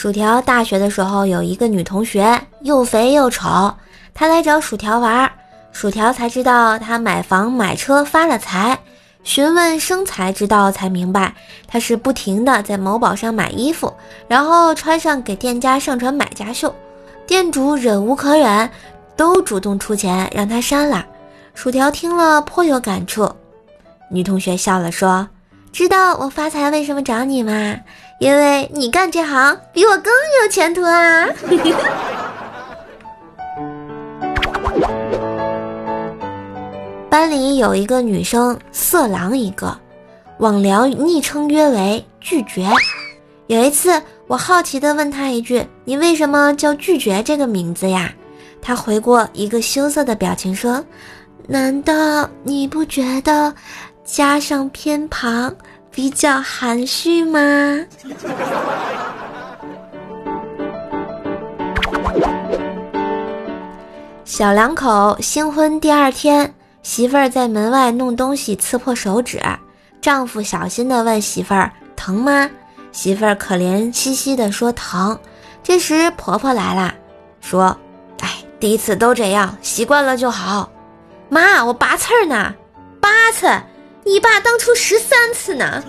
薯条大学的时候有一个女同学，又肥又丑，她来找薯条玩，薯条才知道她买房买车发了财。询问生财之道，才明白她是不停的在某宝上买衣服，然后穿上给店家上传买家秀，店主忍无可忍，都主动出钱让她删了。薯条听了颇有感触，女同学笑了说：“知道我发财为什么找你吗？因为你干这行比我更有前途啊！” 班里有一个女生，色狼一个，网聊昵称约为“拒绝”。有一次，我好奇地问她一句：“你为什么叫拒绝这个名字呀？”她回过一个羞涩的表情说。难道你不觉得加上偏旁比较含蓄吗？小两口新婚第二天，媳妇儿在门外弄东西刺破手指，丈夫小心地问媳妇儿：“疼吗？”媳妇儿可怜兮兮地说：“疼。”这时婆婆来了，说：“哎，第一次都这样，习惯了就好。”妈，我拔刺儿呢，八次，你爸当初十三次呢。